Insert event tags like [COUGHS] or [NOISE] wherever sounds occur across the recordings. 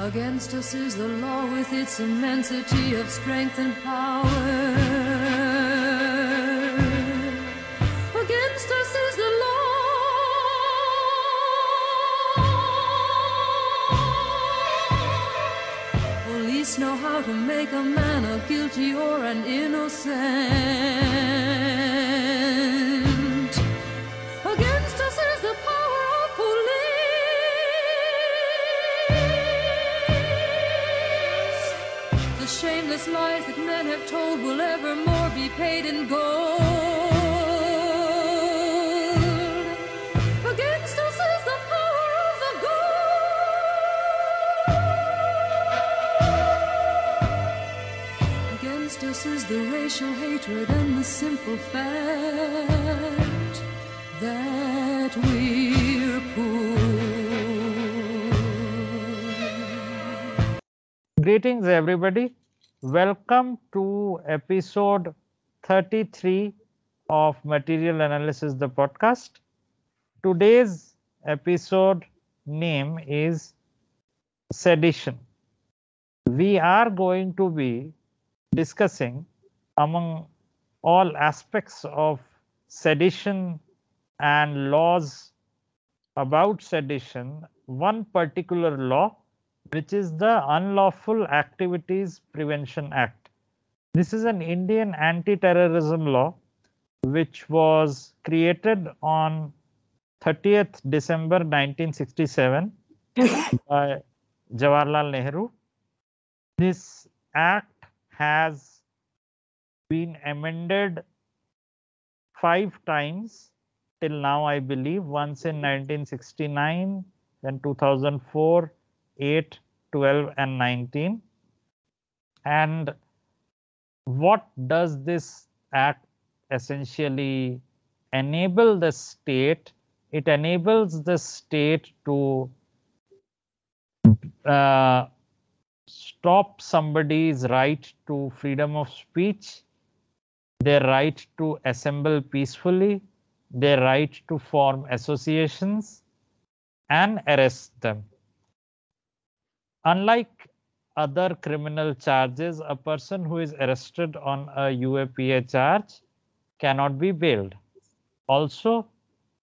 Against us is the law with its immensity of strength and power. Against us is the law. Police know how to make a man a guilty or an innocent. The lies that men have told will evermore be paid in gold. Against us is the power of the gold. Against us is the racial hatred and the simple fact that we're poor. Greetings, everybody. Welcome to episode 33 of Material Analysis, the podcast. Today's episode name is Sedition. We are going to be discussing, among all aspects of sedition and laws about sedition, one particular law which is the Unlawful Activities Prevention Act. This is an Indian anti terrorism law which was created on 30th December 1967 [LAUGHS] by Jawaharlal Nehru. This act has been amended five times till now, I believe, once in 1969, then 2004, 8, 12, and 19. And what does this act essentially enable the state? It enables the state to uh, stop somebody's right to freedom of speech, their right to assemble peacefully, their right to form associations, and arrest them. Unlike other criminal charges, a person who is arrested on a UAPA charge cannot be bailed. Also,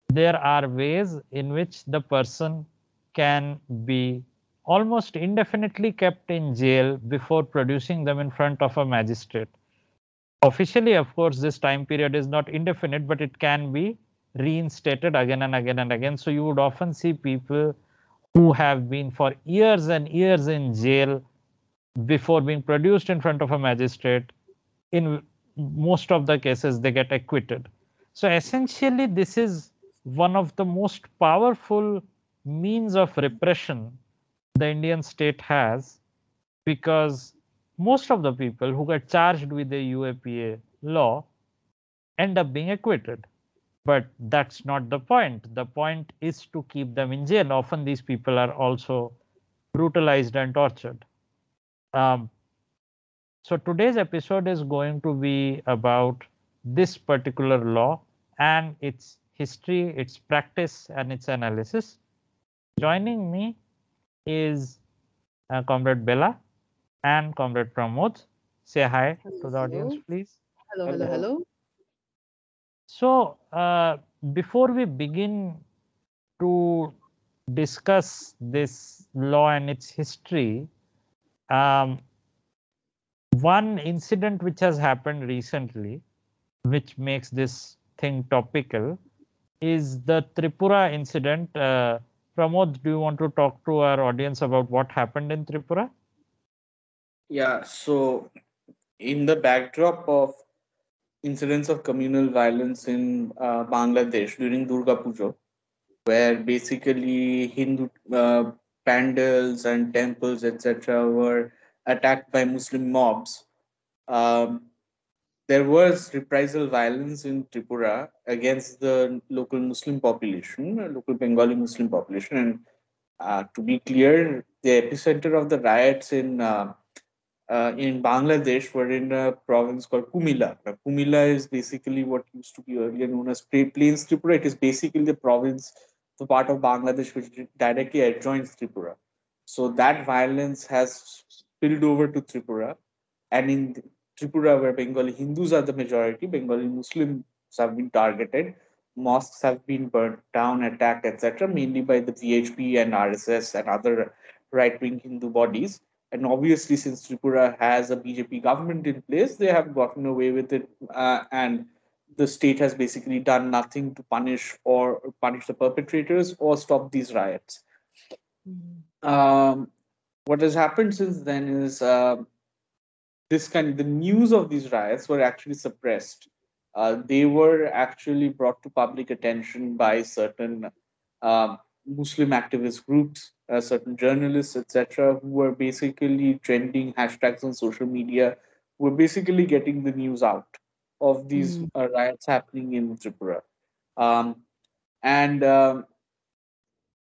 there are ways in which the person can be almost indefinitely kept in jail before producing them in front of a magistrate. Officially, of course, this time period is not indefinite, but it can be reinstated again and again and again. So you would often see people who have been for years and years in jail before being produced in front of a magistrate. In most of the cases, they get acquitted. So essentially, this is one of the most powerful means of repression the Indian state has because most of the people who get charged with the UAPA law end up being acquitted. But that's not the point. The point is to keep them in jail. Often these people are also brutalized and tortured. Um, so today's episode is going to be about this particular law and its history, its practice, and its analysis. Joining me is uh, Comrade Bella and Comrade Pramod. Say hi to the audience, Hello. please. Hello, hello, hello. So, uh, before we begin to discuss this law and its history, um, one incident which has happened recently, which makes this thing topical, is the Tripura incident. Uh, Pramod, do you want to talk to our audience about what happened in Tripura? Yeah, so in the backdrop of incidents of communal violence in uh, Bangladesh during Durga Puja, where basically Hindu uh, pandals and temples, etc., were attacked by Muslim mobs, um, there was reprisal violence in Tripura against the local Muslim population, uh, local Bengali Muslim population. And uh, to be clear, the epicenter of the riots in uh, in Bangladesh were in a province called Comilla. Now, Comilla is basically what used to be earlier known as Plains Tripura. It is basically the province, the part of Bangladesh which directly adjoins Tripura. So that violence has spilled over to Tripura. And in Tripura, where Bengali Hindus are the majority, Bengali Muslims have been targeted. Mosques have been burnt down, attacked, etc., mainly by the VHP and RSS and other right wing Hindu bodies. And obviously, since Tripura has a BJP government in place, they have gotten away with it. Uh, and the state has basically done nothing to punish or punish the perpetrators or stop these riots. Mm-hmm. Um, what has happened since then is uh, this kind of the news of these riots were actually suppressed. Uh, they were actually brought to public attention by certain uh, Muslim activist groups, uh, certain journalists, etc., who were basically trending hashtags on social media, were basically getting the news out of these mm. riots happening in Tripura. Um, and um,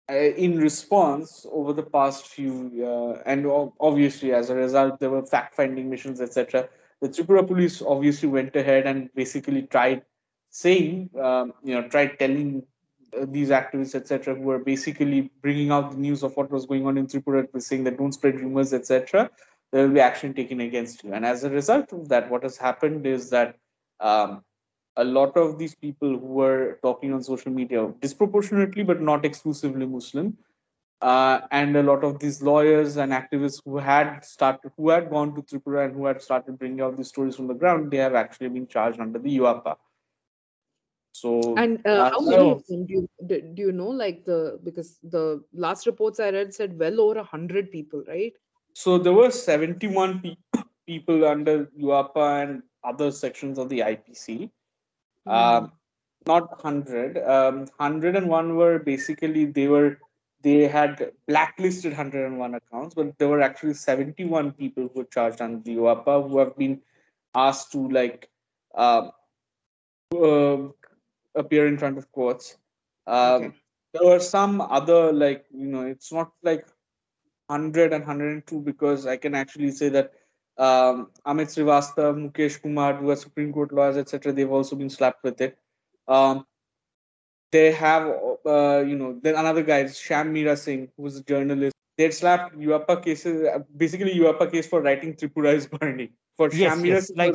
uh, in response, over the past few, uh, and obviously as a result, there were fact-finding missions, etc. The Tripura police obviously went ahead and basically tried saying, um, you know, tried telling uh, these activists, etc., who were basically bringing out the news of what was going on in Tripura, saying that don't spread rumors, etc. There will be action taken against you. And as a result of that, what has happened is that um, a lot of these people who were talking on social media disproportionately but not exclusively muslim uh, and a lot of these lawyers and activists who had started who had gone to tripura and who had started bringing out these stories from the ground they have actually been charged under the uapa so and uh, how many of them do you, do you know like the because the last reports i read said well over 100 people right so there were 71 pe- [COUGHS] people under uapa and other sections of the ipc Mm. Um, not 100. Um, 101 were basically, they were, they had blacklisted 101 accounts, but there were actually 71 people who were charged under the UAPA who have been asked to like uh, uh, appear in front of courts. Um, okay. There were some other like you know it's not like 100 and 102 because I can actually say that um, Amit Srivastava, Mukesh Kumar, who are Supreme Court lawyers, etc., they've also been slapped with it. Um, they have, uh, you know, then another guy, Shyam Meera Singh, who was a journalist. They'd slapped UAPA cases, basically UAPA case for writing Tripura is burning. For yes, yes. Like,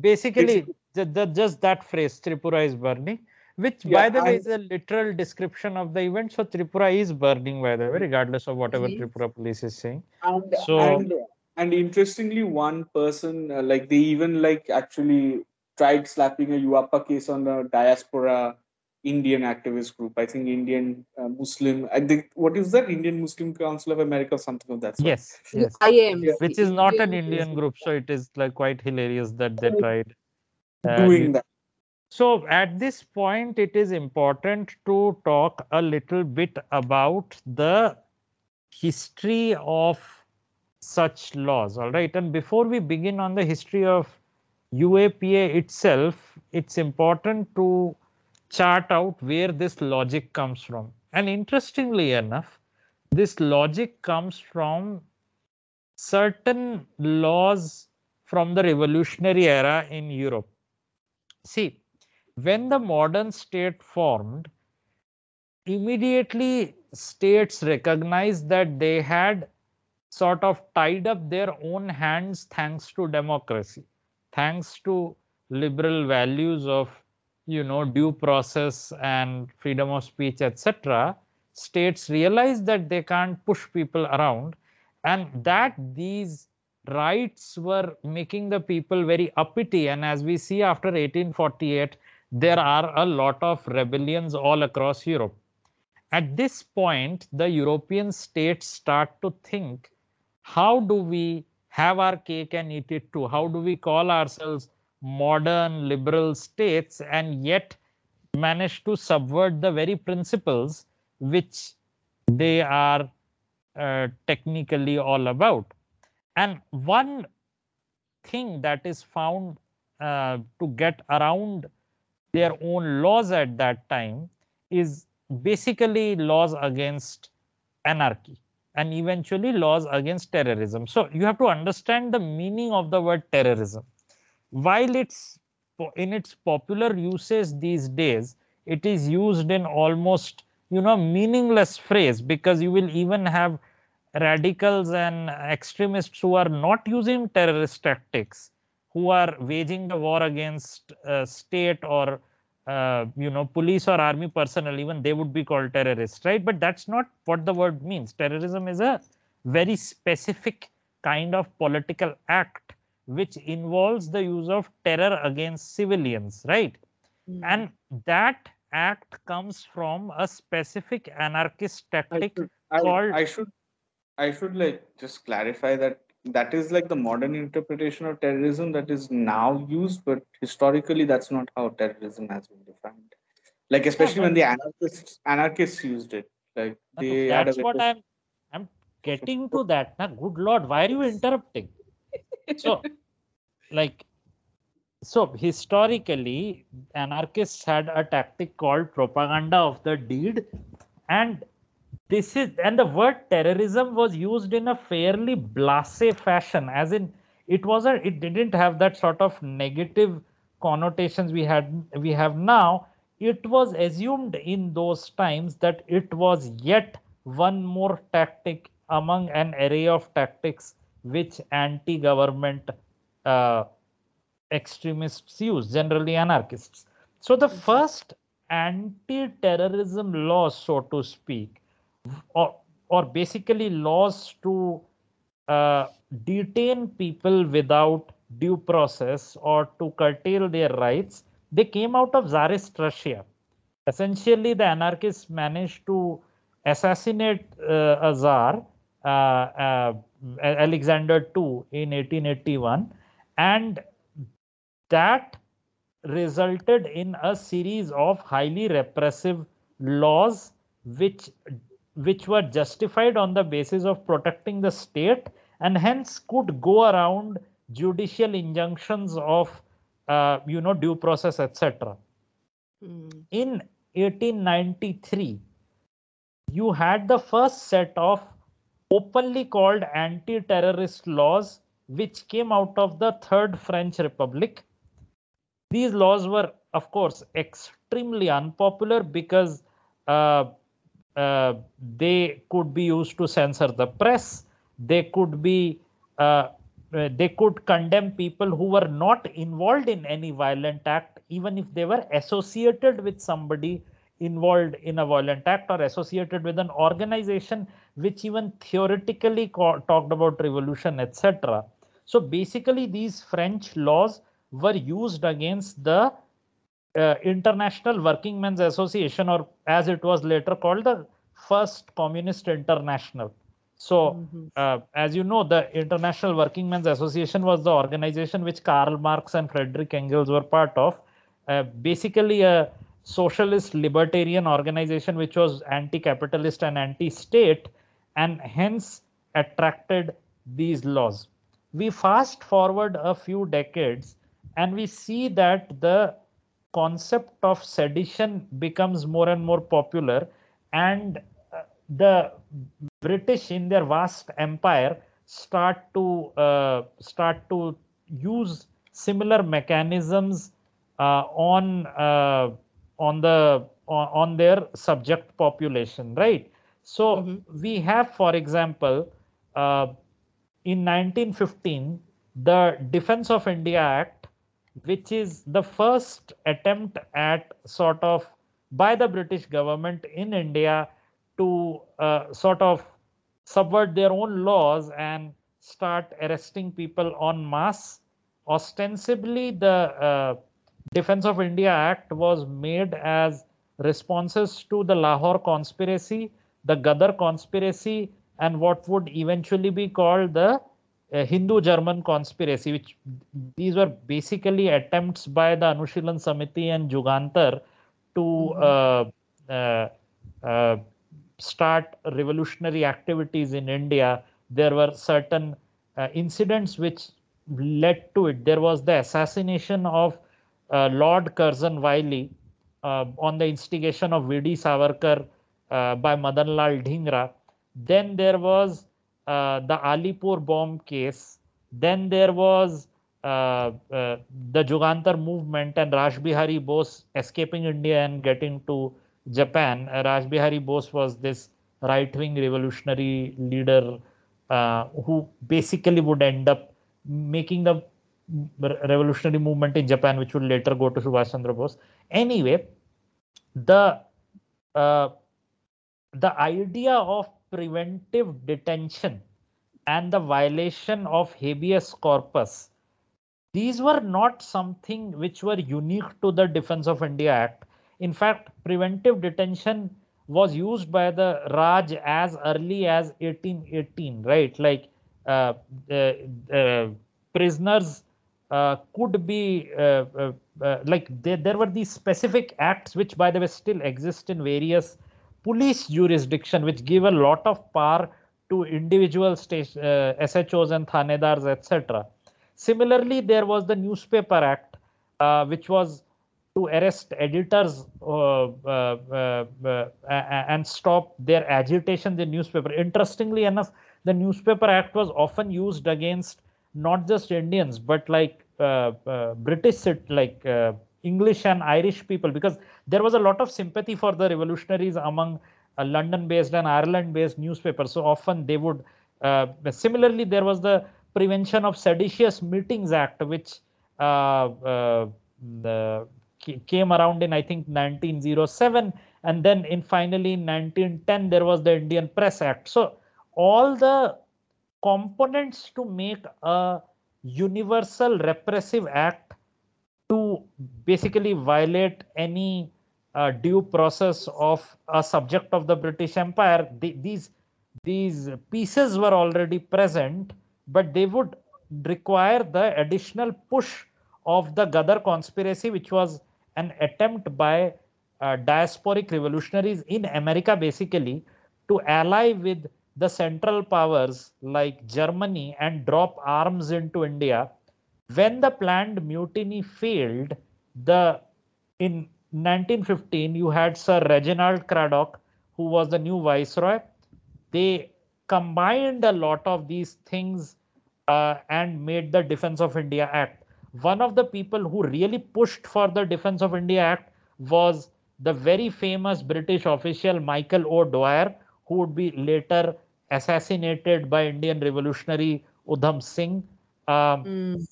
basically, the, the, just that phrase, Tripura is burning, which yeah, by the way is a literal description of the event. So Tripura is burning, by the way, regardless of whatever mm-hmm. Tripura police is saying. And, so, and and interestingly one person uh, like they even like actually tried slapping a uapa case on a diaspora indian activist group i think indian uh, muslim i think what is that indian muslim council of america or something of that sort. yes [LAUGHS] yes i am yeah. which is not an indian group so it is like quite hilarious that they tried uh, doing that so at this point it is important to talk a little bit about the history of such laws. All right. And before we begin on the history of UAPA itself, it's important to chart out where this logic comes from. And interestingly enough, this logic comes from certain laws from the revolutionary era in Europe. See, when the modern state formed, immediately states recognized that they had sort of tied up their own hands thanks to democracy, thanks to liberal values of you know due process and freedom of speech etc states realize that they can't push people around. And that these rights were making the people very uppity. And as we see after 1848 there are a lot of rebellions all across europe. At this point the european states start to think how do we have our cake and eat it too? How do we call ourselves modern liberal states and yet manage to subvert the very principles which they are uh, technically all about? And one thing that is found uh, to get around their own laws at that time is basically laws against anarchy and eventually laws against terrorism. So you have to understand the meaning of the word terrorism. While it's in its popular usage these days, it is used in almost you know meaningless phrase because you will even have radicals and extremists who are not using terrorist tactics, who are waging the war against uh, state or uh, you know police or army personnel, even they would be called terrorists, right? But that's not what the word means. Terrorism is a very specific kind of political act which involves the use of terror against civilians, right? Mm. And that act comes from a specific anarchist tactic I should, called. I, I should, I should like just clarify that that is like the modern interpretation of terrorism that is now used, but historically that's not how terrorism has been defined. Like especially yeah, when the anarchists anarchists used it, like they. That's what I'm. I'm getting to that. Now, good lord, why are you interrupting? So like so historically anarchists had a tactic called propaganda of the deed and this is and the word terrorism was used in a fairly blase fashion as in it wasn't it didn't have that sort of negative connotations we had we have now. It was assumed in those times that it was yet one more tactic among an array of tactics which anti-government uh, extremists use, generally anarchists. So the first anti-terrorism laws, so to speak, or, or basically laws to uh, detain people without due process or to curtail their rights, they came out of Tsarist Russia. Essentially, the anarchists managed to assassinate uh, a Tsar, uh, uh Alexander II, in 1881 and that resulted in a series of highly repressive laws which which were justified on the basis of protecting the state and hence could go around judicial injunctions of uh, you know due process etc mm. in 1893 you had the first set of openly called anti-terrorist laws which came out of the Third French Republic. These laws were, of course, extremely unpopular because uh, uh, they could be used to censor the press. They could be uh, uh they could condemn people who were not involved in any violent act, even if they were associated with somebody involved in a violent act or associated with an organization which even theoretically talked about revolution, etc. So basically, these French laws were used against the uh, International Working Men's Association, or as it was later called, the First Communist International. So, mm-hmm. uh, as you know, the International Working Men's Association was the organization which Karl Marx and Frederick Engels were part of. Uh, basically, a socialist libertarian organization which was anti capitalist and anti state, and hence attracted these laws. We fast forward a few decades and we see that the concept of sedition becomes more and more popular and uh, the british in their vast empire start to uh, start to use similar mechanisms uh, on uh, on the on, their subject population right so mm-hmm. we have for example uh, in 1915, the Defense of India Act, which is the first attempt at sort of by the British government in India to uh, sort of subvert their own laws and start arresting people en masse. Ostensibly, the uh, Defense of India Act was made as responses to the Lahore conspiracy, the Ghadar conspiracy, and what would eventually be called the uh, Hindu German conspiracy, which these were basically attempts by the Anushilan Samiti and Jugantar to mm-hmm. uh, uh, uh, start revolutionary activities in India. There were certain uh, incidents which led to it. There was the assassination of Lord Curzon Wyllie on the instigation of V.D. Savarkar by Madan Lal Dhingra then there was uh, the Alipur bomb case. Then there was uh, uh, the Jugantar movement and Rashbihari Bose escaping India and getting to Japan. Uh, Rashbihari Bose was this right-wing revolutionary leader uh, who basically would end up making the revolutionary movement in Japan, which would later go to Subhash Chandra Bose. Anyway, the uh, the idea of preventive detention and the violation of habeas corpus these were not something which were unique to the defense of india act in fact preventive detention was used by the raj as early as 1818 right like uh, uh, uh, prisoners could be uh, uh, like there, there were these specific acts which by the way still exist in various police jurisdiction which give a lot of power to individual station, uh, SHOs and Thanedars, etc. Similarly, there was the Newspaper Act, uh, which was to arrest editors uh, uh, uh and stop their agitation in newspaper. Interestingly enough, the Newspaper Act was often used against not just Indians, but like uh, British, like English and Irish people, because there was a lot of sympathy for the revolutionaries among London-based and Ireland-based newspaper. So often they would. Uh, similarly, there was the Prevention of Seditious Meetings Act, which uh, uh, the, came around in I think 1907, and then in finally in 1910 there was the Indian Press Act. So all the components to make a universal repressive act to basically violate any uh, due process of a subject of the British Empire, the, these these pieces were already present, but they would require the additional push of the Ghadar conspiracy, which was an attempt by uh, diasporic revolutionaries in America, basically, to ally with the central powers like Germany and drop arms into India. When the planned mutiny failed, the in 1915, you had Sir Reginald Craddock, who was the new viceroy. They combined a lot of these things uh, and made the Defense of India Act. One of the people who really pushed for the Defense of India Act was the very famous British official Michael O'Dwyer, who would be later assassinated by Indian revolutionary Udham Singh. Um, mm.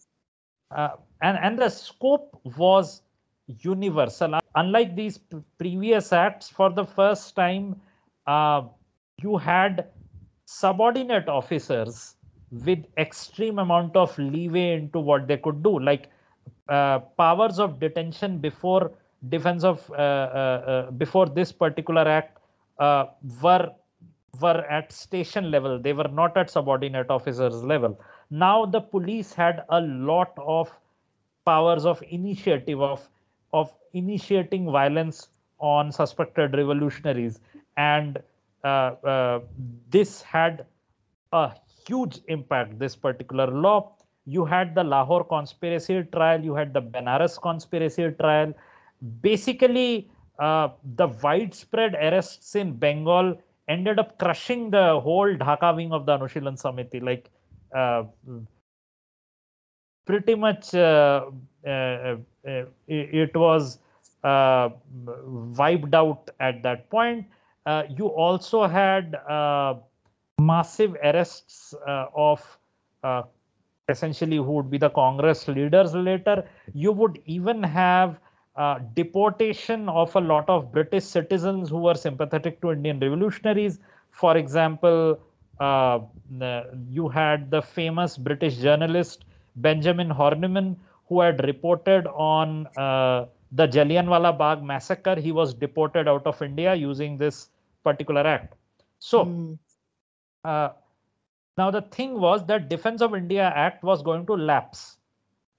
uh, and, and the scope was universal. Unlike these previous acts, for the first time, uh, you had subordinate officers with extreme amount of leeway into what they could do, like uh, powers of detention before defense of uh, uh, uh before this particular act uh, were were at station level. They were not at subordinate officers level. Now the police had a lot of powers of initiative of of initiating violence on suspected revolutionaries. And uh, uh, this had a huge impact, this particular law. You had the Lahore conspiracy trial, you had the Benares conspiracy trial. Basically, uh, the widespread arrests in Bengal ended up crushing the whole Dhaka wing of the Anushilan Samiti. Like, uh, pretty much uh, uh, uh, it was wiped out at that point. you also had massive arrests of essentially who would be the Congress leaders later. You would even have uh, deportation of a lot of British citizens who were sympathetic to Indian revolutionaries. For example, uh, you had the famous British journalist Benjamin Horniman, who had reported on uh, the Jallianwala Bagh massacre. He was deported out of India using this particular act. So, mm. uh, now the thing was that Defense of India Act was going to lapse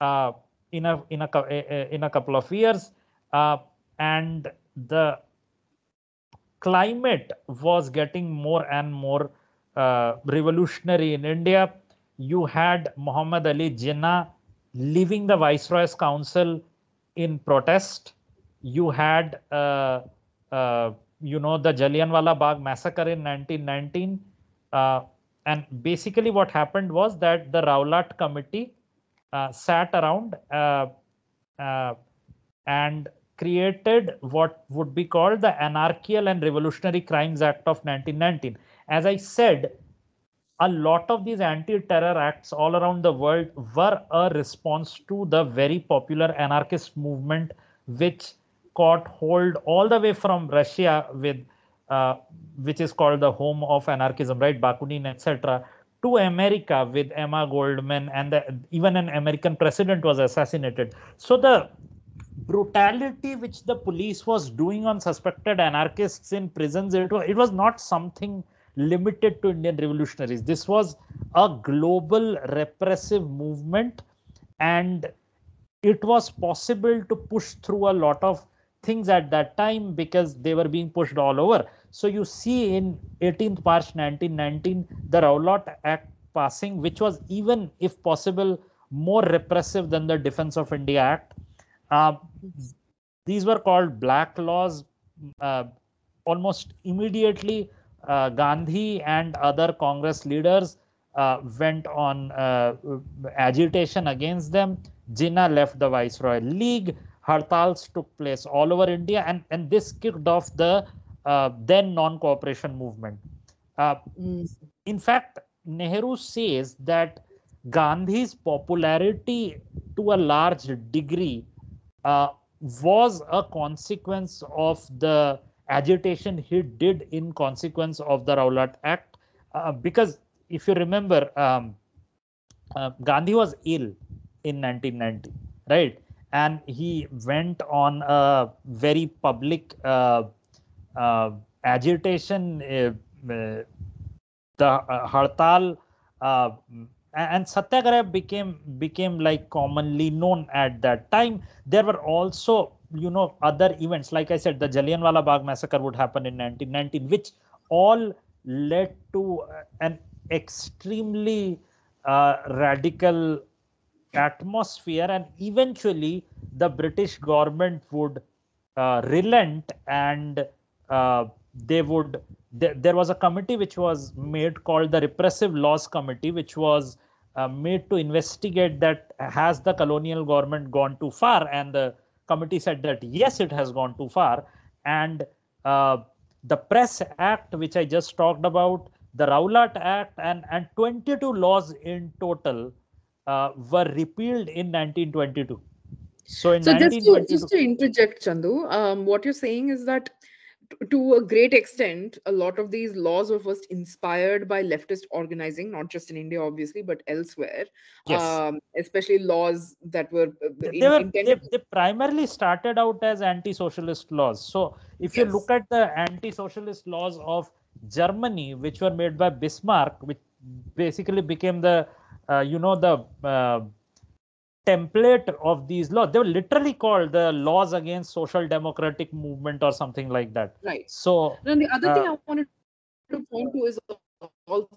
uh, in a in a in a couple of years, uh, and the climate was getting more and more uh, revolutionary in India you had Muhammad Ali Jinnah leaving the Viceroy's Council in protest. You had, uh, uh, you know, the Jallianwala Bagh massacre in 1919. Uh, and basically, what happened was that the Rowlatt Committee sat around uh, uh, and created what would be called the Anarchical and Revolutionary Crimes Act of 1919. As I said, a lot of these anti-terror acts all around the world were a response to the very popular anarchist movement which caught hold all the way from russia with uh, which is called the home of anarchism right bakunin etc to america with emma goldman and the, even an american president was assassinated so the brutality which the police was doing on suspected anarchists in prisons it was, it was not something limited to Indian revolutionaries. This was a global repressive movement, and it was possible to push through a lot of things at that time because they were being pushed all over. So you see in 18th March 1919, the Rowlatt Act passing, which was even, if possible, more repressive than the Defense of India Act. Uh, these were called black laws. Uh, almost immediately, uh, Gandhi and other Congress leaders uh, went on uh, agitation against them. Jinnah left the Viceroy League. Hartals took place all over India, and, and this kicked off the uh, then non cooperation movement. Uh, mm. In fact, Nehru says that Gandhi's popularity to a large degree uh, was a consequence of the agitation he did in consequence of the Rowlatt Act. Uh, because if you remember, um, uh, Gandhi was ill in 1990, right? And he went on a very public uh, uh agitation. Uh, uh, the uh, Hartal and Satyagraha became became like commonly known at that time. There were also you know other events like i said the jallianwala bagh massacre would happen in 1919 which all led to an extremely uh, radical atmosphere and eventually the british government would uh, relent and uh, they would th- there was a committee which was made called the repressive laws committee which was uh, made to investigate that has the colonial government gone too far and the committee said that yes, it has gone too far. And uh, the Press Act, which I just talked about, the Rowlatt Act, and, and 22 laws in total uh, were repealed in 1922. So, in so just, to, just to interject, Chandu, um, what you're saying is that to a great extent, a lot of these laws were first inspired by leftist organizing, not just in India, obviously, but elsewhere. Yes. Um, especially laws that were, uh, they, in, were intended... they, they, primarily started out as anti-socialist laws. So, if you look at the anti-socialist laws of Germany, which were made by Bismarck, which basically became the, uh, you know, the uh, template of these laws. They were literally called the laws against social democratic movement or something like that. Right. So and the other uh, thing i wanted to point to is also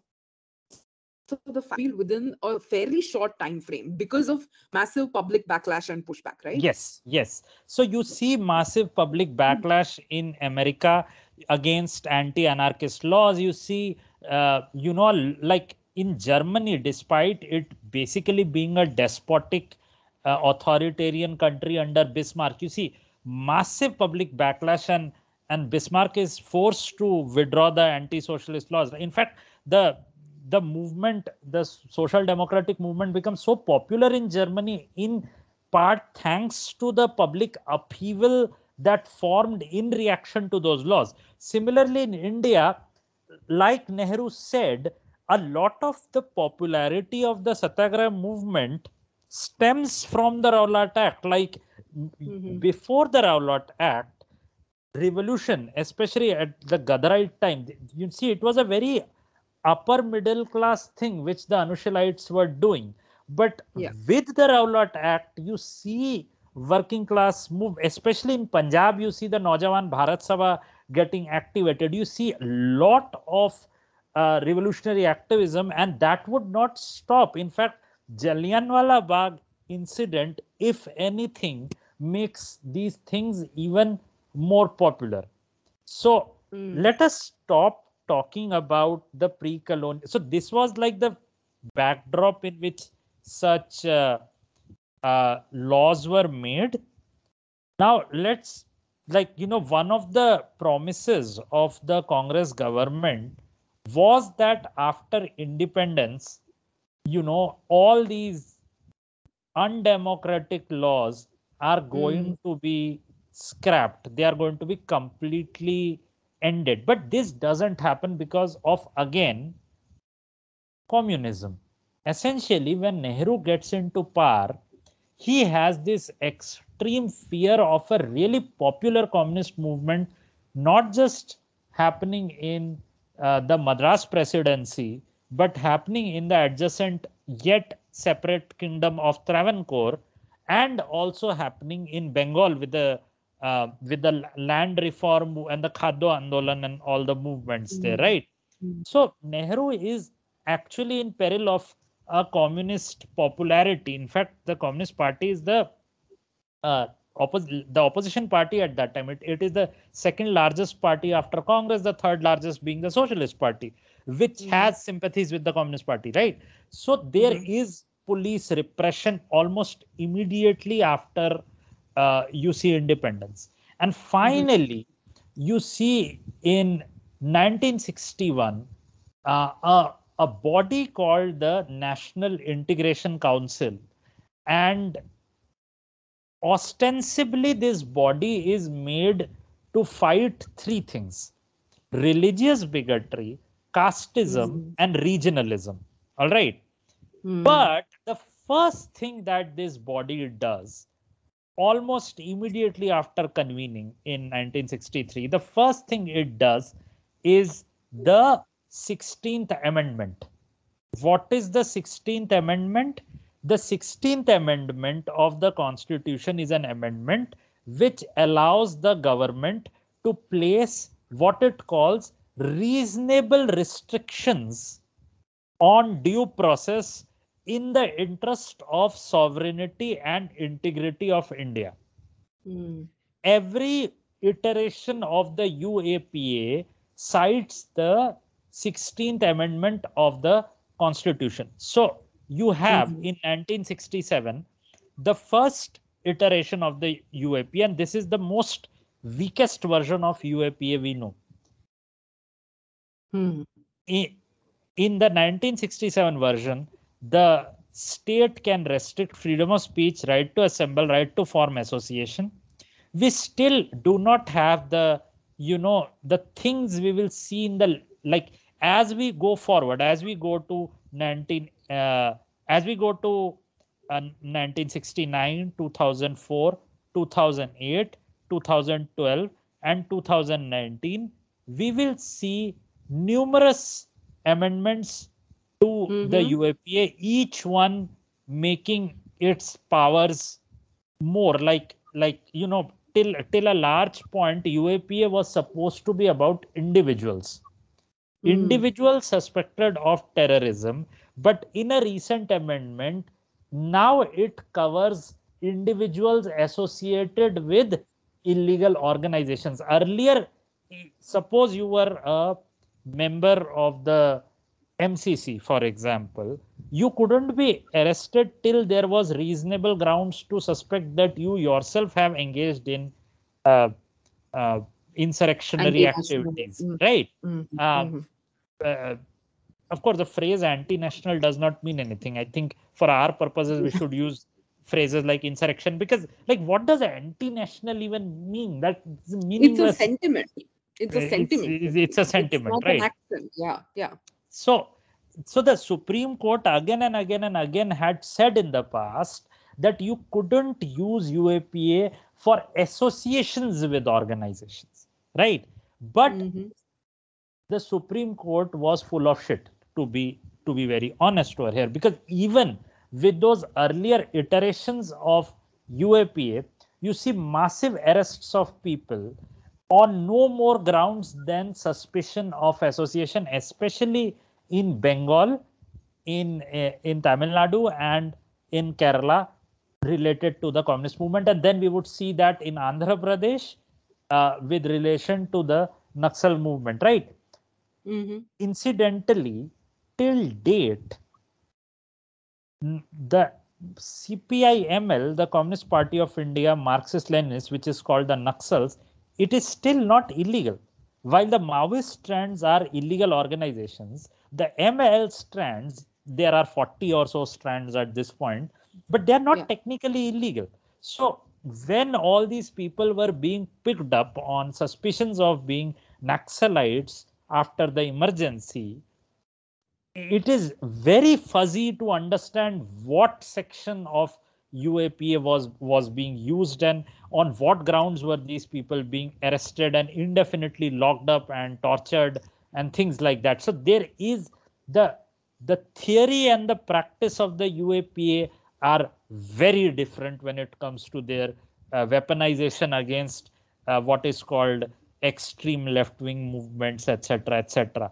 the field within a fairly short time frame because of massive public backlash and pushback right? Yes yes. So you see massive public backlash in america against anti-anarchist laws. You see uh, you know like in Germany, despite it basically being a despotic uh, authoritarian country under Bismarck, you see massive public backlash and and Bismarck is forced to withdraw the anti-socialist laws. In fact, the the movement, the social democratic movement becomes so popular in Germany in part thanks to the public upheaval that formed in reaction to those laws. Similarly, in India, like Nehru said, a lot of the popularity of the Satyagraha movement stems from the Rowlatt Act. Like mm-hmm. before the Rowlatt Act, revolution, especially at the Ghadarite time, you see it was a very upper middle class thing which the Anushalites were doing. But yeah. with the Rowlatt Act, you see working class move, especially in Punjab, you see the Naujawan Bharat Sabha getting activated. You see a lot of uh, revolutionary activism, and that would not stop. In fact, Jallianwala Bagh incident, if anything, makes these things even more popular. So mm. let us stop talking about the pre-colonial. So this was like the backdrop in which such uh, uh, laws were made. Now let's like you know one of the promises of the Congress government was that after independence, you know all these undemocratic laws are hmm. going to be scrapped. They are going to be completely ended. But this doesn't happen because of again communism. Essentially, when Nehru gets into power, he has this extreme fear of a really popular communist movement, not just happening in uh, the Madras presidency, but happening in the adjacent yet separate kingdom of Travancore, and also happening in Bengal with the uh, with the land reform and the Khadyo Andolan and all the movements there, Mhm. right? Mhm. So Nehru is actually in peril of a communist popularity. In fact, the Communist Party is the uh, oppos- the opposition party at that time. It, it is the second largest party after Congress, the third largest being the Socialist Party, which Mhm. has sympathies with the Communist Party, right? So there is Mhm. police repression almost immediately after uh, you see independence. And finally, you see in 1961 uh, a, a body called the National Integration Council. And ostensibly, this body is made to fight three things religious bigotry, casteism, Mhm. and regionalism. All right. Hmm. But the first thing that this body does, almost immediately after convening in 1963, the first thing it does is the 16th Amendment. What is the 16th Amendment? The 16th Amendment of the Constitution is an amendment which allows the government to place what it calls reasonable restrictions on due process in the interest of sovereignty and integrity of India. Hmm. Every iteration of the UAPA cites the 16th Amendment of the Constitution. So you have Mhm. in 1967 the first iteration of the UAP, and this is the most weakest version of UAPA we know. Hmm. i- in the 1967 version, the state can restrict freedom of speech, right to assemble, right to form association. We still do not have the, you know, the things we will see in the like as we go forward, as we go to 19, uh, as we go to uh, 1969, 2004, 2008, 2012, and 2019, we will see numerous amendments to the Mhm. UAPA, each one making its powers more like like you know till till a large point UAPA was supposed to be about individuals. Individuals suspected of terrorism but in a recent amendment now it covers individuals associated with illegal organizations earlier suppose you were a member of the mcc for example you couldn't be arrested till there was reasonable grounds to suspect that you yourself have engaged in uh, uh, insurrectionary activities mm. right Hmm. um, Mhm. Uh, of course, the phrase anti-national does not mean anything. I think for our purposes, we should use phrases like insurrection because, like, what does anti-national even mean? That's It's a meaningless. sentiment. It's a sentiment. it's- it's a sentiment, not right? Yeah. Yeah. So, so the Supreme Court again and again and again had said in the past that you couldn't use UAPA for associations with organizations, right? But Mhm. The Supreme Court was full of shit to be to be very honest over here because even with those earlier iterations of UAPA, you see massive arrests of people on no more grounds than suspicion of association, especially in Bengal, in uh, in Tamil Nadu, and in Kerala, related to the communist movement, and then we would see that in Andhra Pradesh uh, with relation to the Naxal movement, right? Mhm. incidentally till date the CPI ML, the Communist Party of India, Marxist Leninists, which is called the Naxals, it is still not illegal. While the Maoist strands are illegal organizations, the ML strands, there are 40 or so strands at this point, but they are not Yeah. technically illegal. So when all these people were being picked up on suspicions of being Naxalites after the emergency, it is very fuzzy to understand what section of UAPA was was being used and on what grounds were these people being arrested and indefinitely locked up and tortured and things like that. So there is the the theory and the practice of the UAPA are very different when it comes to their uh, weaponization against uh, what is called extreme left wing movements, etc., etc.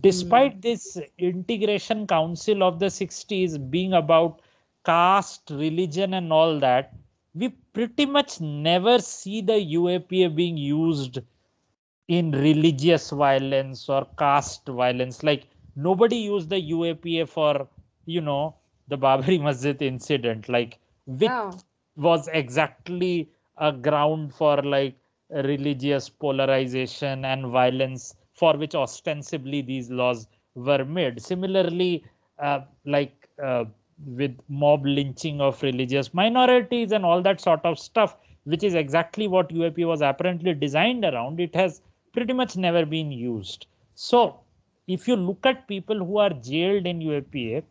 Despite hmm. this integration council of the 60s being about caste, religion, and all that, we pretty much never see the UAPA being used in religious violence or caste violence. Like nobody used the UAPA for, you know, the Babri [LAUGHS] Masjid incident, like which Yeah. was exactly a ground for like religious polarization and violence for which ostensibly these laws were made. Similarly, uh, like uh, with mob lynching of religious minorities and all that sort of stuff, which is exactly what UAP was apparently designed around, it has pretty much never been used. So, if you look at people who are jailed in UAPA,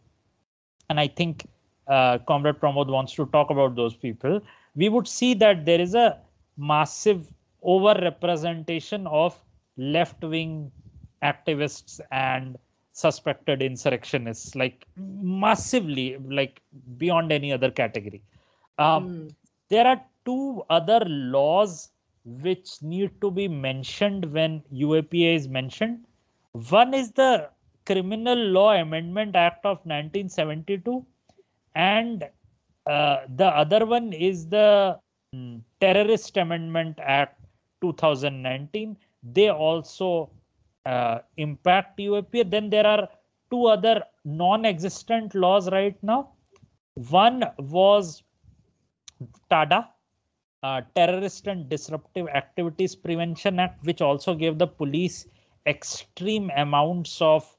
and I think uh, Comrade Pramod wants to talk about those people, we would see that there is a massive overrepresentation of left wing activists and suspected insurrectionists, like massively, like beyond any other category. Um, Mm. there are two other laws which need to be mentioned when UAPA is mentioned. One is the Criminal Law Amendment Act of 1972, and uh, the other one is the mm, Terrorist Amendment Act 2019. They also uh, impact UAP. Then there are two other non existent laws right now. One was TADA, uh, Terrorist and Disruptive Activities Prevention Act, which also gave the police extreme amounts of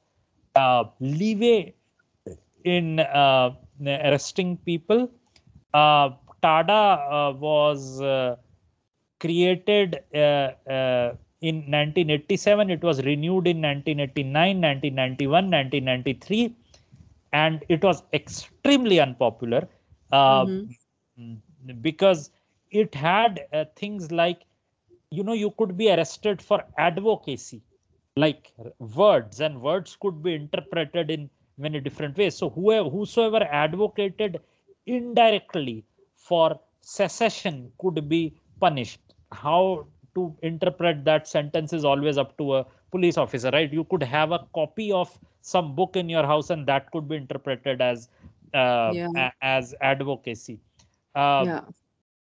uh, leeway in uh, arresting people. Uh, TADA uh, was created uh, uh, in 1987. It was renewed in 1989, 1991, 1993, and it was extremely unpopular. Uh, Mhm. Mm, because it had uh, things like you know you could be arrested for advocacy like words and words could be interpreted in many different ways so whoever whosoever advocated indirectly for secession could be punished how to interpret that sentence is always up to a police officer right you could have a copy of some book in your house and that could be interpreted as uh, Yeah. a- as advocacy uh, yeah.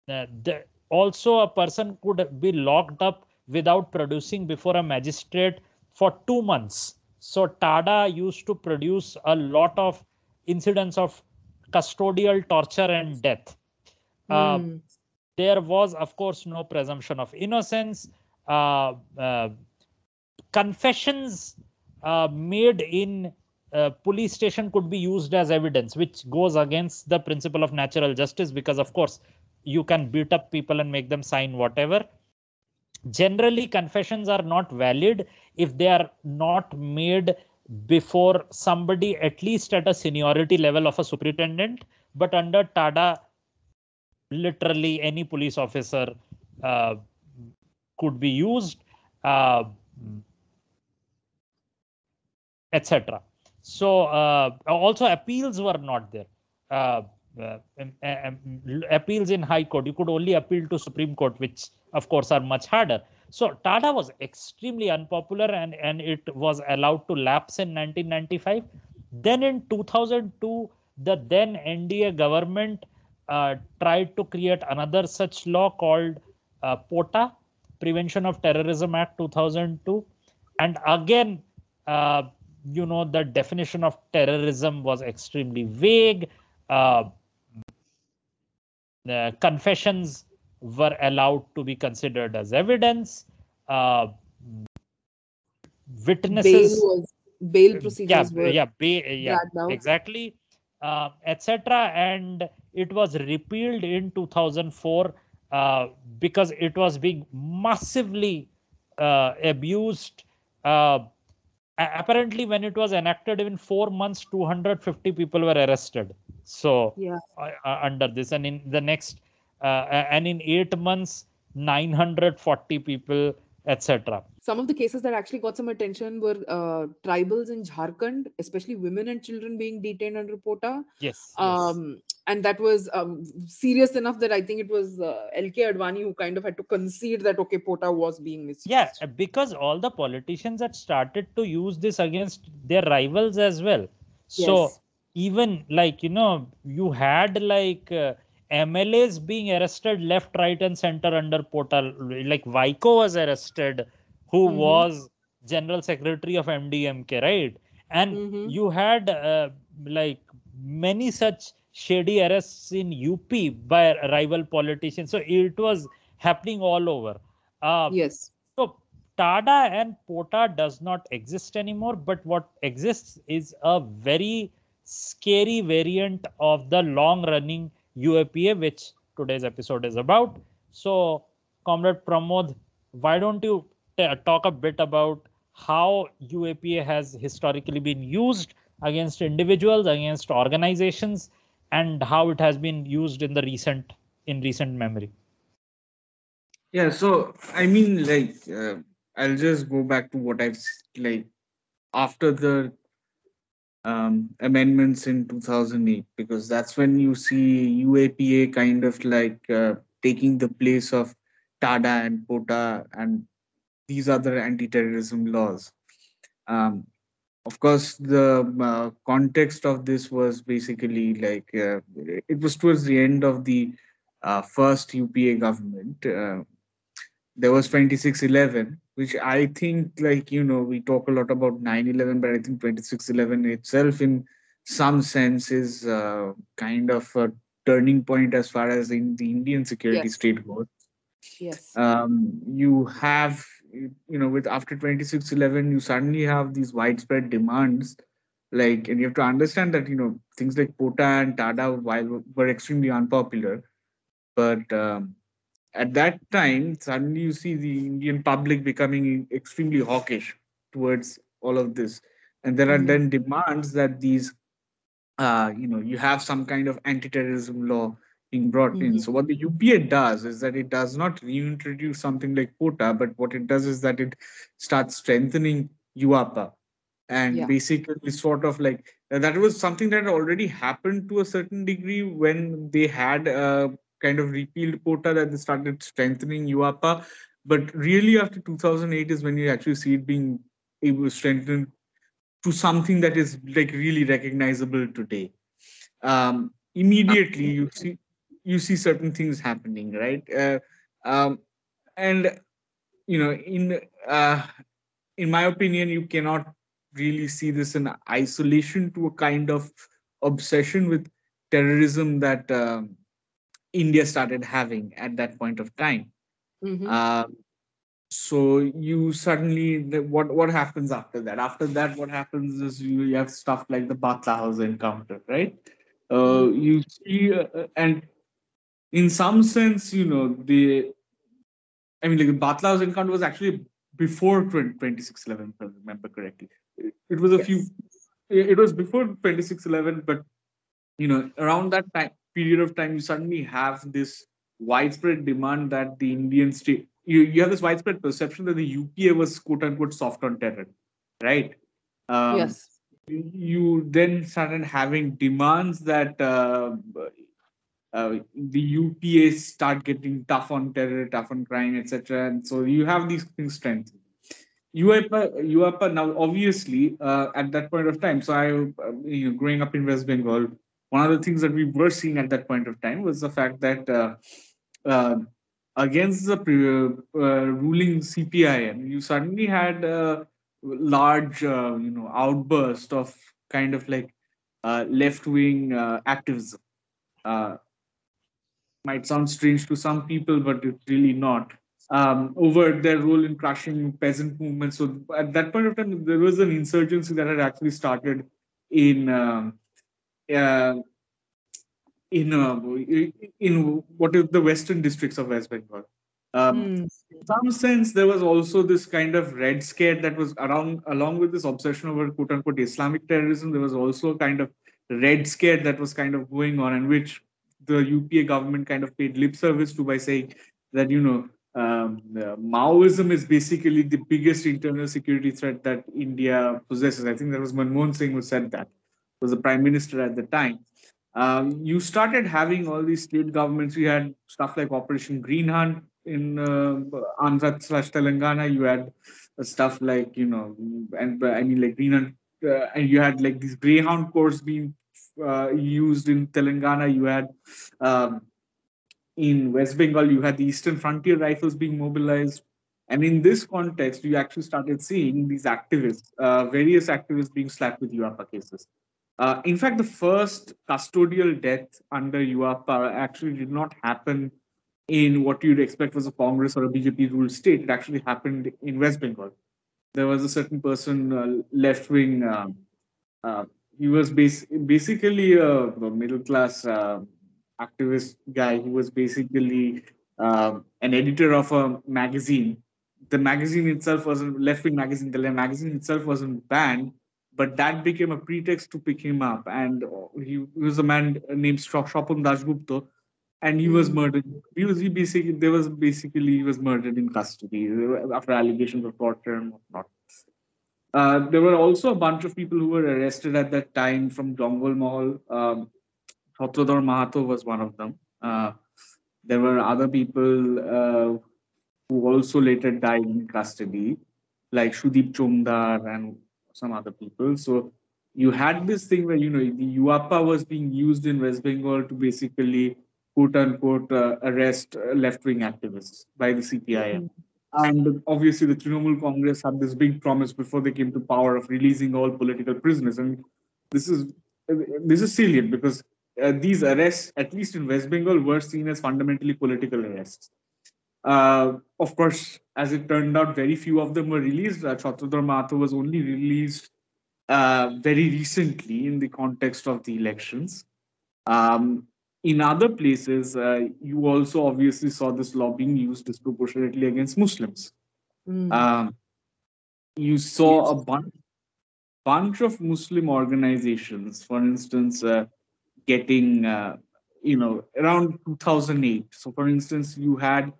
the, also a person could be locked up without producing before a magistrate for two months so tada used to produce a lot of incidents of custodial torture and death uh, Mm. There was of course no presumption of innocence. Uh, uh, confessions uh, made in uh, police station could be used as evidence which goes against the principle of natural justice because of course you can beat up people and make them sign whatever. Generally confessions are not valid if they are not made before somebody at least at a seniority level of a superintendent but under tada literally any police officer uh, could be used uh, etc so uh, also appeals were not there. Uh, uh, um, um, appeals in high court you could only appeal to supreme court which of course are much harder. So tada was extremely unpopular and and it was allowed to lapse in 1995 then in 2002 the then nda government uh, tried to create another such law called uh, POTA, Prevention of Terrorism Act 2002. And again, uh, you know, the definition of terrorism was extremely vague. Uh, confessions were allowed to be considered as evidence. Uh, Bail witnesses, was bail yeah, procedures were yeah, ba- yeah, exactly, etc. And it was repealed in 2004 uh, because it was being massively uh, abused. Uh, apparently, when it was enacted, in four months, 250 people were arrested. So Yeah. uh, uh, under this, and in the next, uh, and in eight months, 940 people, etc. Some of the cases that actually got some attention were uh, tribals in Jharkhand, especially women and children being detained under POTA. Yes. yes. Um, and that was um, serious enough that I think it was uh, LK Advani who kind of had to concede that, okay, POTA was being misused. Yeah, because all the politicians had started to use this against their rivals as well. Yes. So even like you know, you had like uh, MLAs being arrested left, right, and center under POTA. Like Vaiko was arrested, who Mhm. was general secretary of MDMK, right? And Mhm. you had uh, like many such shady arrests in UP by rival politicians. So it was happening all over. Uh, Yes. so TADA and POTA does not exist anymore, but what exists is a very scary variant of the long running UAPA, which today's episode is about. So, Comrade Pramod, why don't you t- talk a bit about how UAPA has historically been used against individuals, against organizations, and how it has been used in the recent in recent memory. Yeah, so I mean, like, uh, I'll just go back to what I've like after the um, amendments in 2008, because that's when you see UAPA kind of like uh, taking the place of TADA and POTA and these other anti-terrorism laws. Um, of course, the uh, context of this was basically like uh, it was towards the end of the uh, first UPA government. There was 2611 which i think like you know we talk a lot about 911 but i think 2611 itself in some sense is uh, kind of a turning point as far as in the indian security Yes. state goes Yes. um, you have you know with after 2611 you suddenly have these widespread demands like and you have to understand that you know things like pota and tada while were extremely unpopular but um, at that time suddenly you see the indian public becoming extremely hawkish towards all of this and there are Mhm. then demands that these uh, you know you have some kind of anti-terrorism law being brought in Mhm. so what the upa does is that it does not reintroduce something like pota but what it does is that it starts strengthening uapa and Yeah. basically sort of like that was something that already happened to a certain degree when they had uh, kind of repealed pota that they started strengthening uapa but really after 2008 is when you actually see it being able strengthened to something that is like really recognizable today. Um immediately you see you see certain things happening right? Uh, um and you know in uh in my opinion you cannot really see this in isolation to a kind of obsession with terrorism that um, india started having at that point of time. Mhm. uh, so you suddenly what what happens after that? After that what happens is you, you have stuff like the Batla House encounter right? Uh, you see uh, uh, and in some sense you know the i mean like the Batla House encounter was actually before 20, 2611 if I remember correctly. It, it was a few Yes. it it was before 2611 but you know around that time period of time you suddenly have this widespread demand that the indian state you, you have this widespread perception that the upa was quote unquote soft on terror right um, yes. you then started having demands that uh, uh, the UPA start getting tough on terror, tough on crime, etc. And so you have these things strengthened. UAPA, UAPA now obviously uh, at that point of time. So I, uh, you know, growing up in West Bengal, one of the things that we were seeing at that point of time was the fact that uh, uh, against the uh, ruling CPIM, you suddenly had a large, you know, outburst of kind of like left-wing activism. Might sound strange to some people, but it's really not. Um, over their role in crushing peasant movements. So at that point of time, there was an insurgency that had actually started in um, uh, in uh, in what is the western districts of West Bengal. Um, Mm. In some sense, there was also this kind of red scare that was around, along with this obsession over quote unquote Islamic terrorism. There was also a kind of red scare that was kind of going on, and which the UPA government kind of paid lip service to by saying that you know um, uh, Maoism is basically the biggest internal security threat that India possesses. I think that was Manmohan Singh who said that was the prime minister at the time. Um, you started having all these state governments. You had stuff like Operation Green Hunt in uh, Andhra slash Telangana. You had stuff like you know, and I mean like Green Hunt, uh, and you had like these Greyhound corps being uh, used in Telangana. You had um, in West Bengal, you had the Eastern Frontier Rifles being mobilized. And in this context, you actually started seeing these activists, uh, various activists being slapped with UAPA cases. Uh, in fact, the first custodial death under UAPA actually did not happen in what you'd expect was a Congress or a BJP ruled state. It actually happened in West Bengal. There was a certain person, uh, left wing, um, uh, he was bas- basically a, a middle class uh, activist guy. He was basically um, an editor of a magazine. The magazine itself wasn't left wing magazine. The magazine itself wasn't banned, but that became a pretext to pick him up. And he was a man named Shop- Shopun Dasgupta, and he was murdered. He was he basically there was basically he was murdered in custody after allegations of torture and whatnot. Uh, there were also a bunch of people who were arrested at that time from Jangalmahal. Um, Mahato was one of them. Uh, there were other people uh, who also later died in custody, like Shudeep Chongdar and some other people. So you had this thing where you know the UAPA was being used in West Bengal to basically quote unquote uh, arrest uh, left wing activists by the CPIM. And obviously, the Trinamool Congress had this big promise before they came to power of releasing all political prisoners. And this is this is salient because uh, these arrests, at least in West Bengal, were seen as fundamentally political arrests. Uh, of course, as it turned out, very few of them were released. Uh, Mahato was only released uh, very recently in the context of the elections. Um, in other places, uh, you also obviously saw this law being used disproportionately against Muslims. Mm. Um, you saw a bunch, bunch of Muslim organizations, for instance, uh, getting, uh, you know, around 2008. So, for instance, you had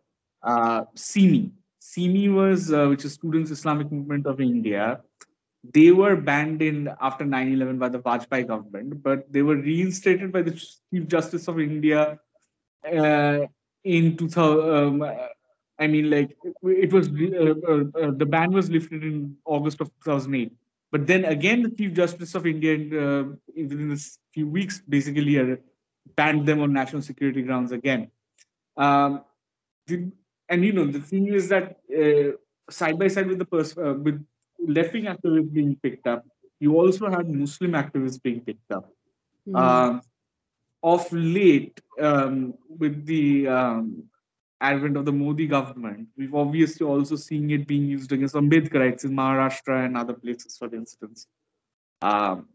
uh, SIMI. SIMI was, uh, which is Students Islamic Movement of India. They were banned in after 9/11 by the Vajpayee government, but they were reinstated by the Chief Justice of India uh, in 2000. Um, I mean, like it was uh, uh, uh, the ban was lifted in August of 2008. But then again, the Chief Justice of India, uh, within a few weeks, basically banned them on national security grounds again. Um, the, and you know, the thing is that uh, side by side with the person uh, with left wing activists being picked up, you also had Muslim activists being picked up. Mm. Um, of late, um, with the um, advent of the Modi government, we've obviously also seen it being used against Ambedkarites in Maharashtra and other places, for instance. Um,